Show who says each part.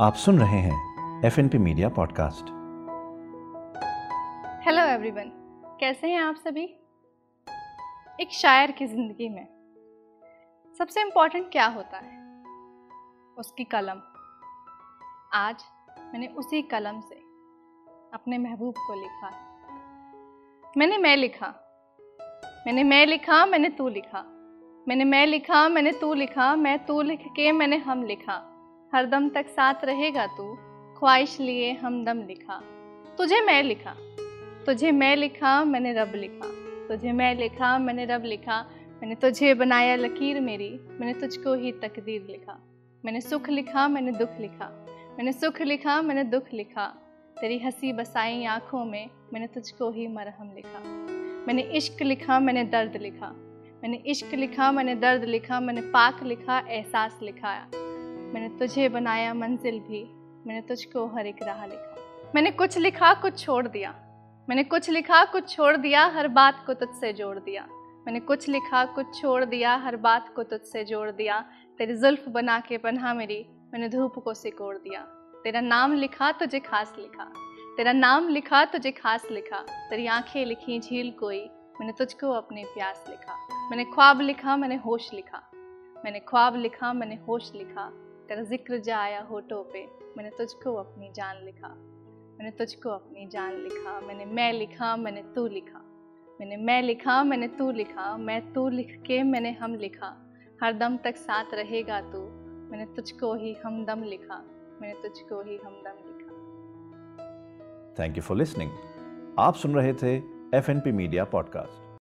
Speaker 1: आप सुन रहे हैं F N P media podcast
Speaker 2: hello everyone कैसे हैं आप सभी? एक शायर की ज़िंदगी में सबसे इम्पोर्टेंट क्या होता है? उसकी कलम। आज मैंने उसी कलम से अपने महबूब को लिखा। मैंने मैं लिखा। मैंने मैं लिखा, मैंने तू लिखा। मैंने मैं लिखा, मैंने तू लिखा, मैं तू लिख के मैंने हम लिखा। हर दम तक साथ रहेगा तू। ख्वाहिश लिए हमदम लिखा। तुझे मैं लिखा। तुझे मैं लिखा, मैंने रब लिखा। तुझे मैं लिखा, मैंने रब लिखा। मैंने तुझे बनाया लकीर मेरी। मैंने तुझको ही तकदीर लिखा। मैंने सुख लिखा, मैंने दुख लिखा। मैंने सुख लिखा, मैंने दुख लिखा। तेरी हँसी बसाई आँखों में, मैंने तुझको ही मरहम लिखा। मैंने इश्क लिखा, मैंने दर्द लिखा। मैंने इश्क लिखा, मैंने दर्द लिखा, मैंने पाक लिखा, एहसास लिखाया। मैंने तुझे बनाया मंजिल भी, मैंने तुझको हर एक राह लिखा। मैंने कुछ लिखा, कुछ छोड़ दिया। मैंने कुछ लिखा, कुछ छोड़ दिया, हर बात को तुझसे जोड़ दिया। मैंने कुछ लिखा, कुछ छोड़ दिया, हर बात को तुझसे जोड़ दिया। तेरी जुल्फ बना के पन्हा मेरी, मैंने धूप को सिकोड़ दिया। तेरा नाम लिखा, तुझे खास लिखा। तेरा नाम लिखा, तुझे खास लिखा। तेरी आँखें लिखी, झील कोई, मैंने तुझको अपने प्यास लिखा। मैंने ख्वाब लिखा, मैंने होश लिखा। मैंने ख्वाब लिखा, मैंने होश लिखा। तेरा ज़िक्र जाया होठों पे, मैंने तुझको अपनी जान लिखा, मैंने तुझको अपनी जान लिखा, मैंने मैं लिखा, मैंने तू लिखा, मैंने मैं लिखा, मैंने तू लिखा, मैं तू लिख के मैंने हम लिखा, हर दम तक साथ रहेगा तू, मैंने तुझको ही हमदम लिखा, मैंने तुझको ही हमदम लिखा।
Speaker 1: थैंक यू फॉर लिसनिंग आप सुन रहे थे F N P media podcast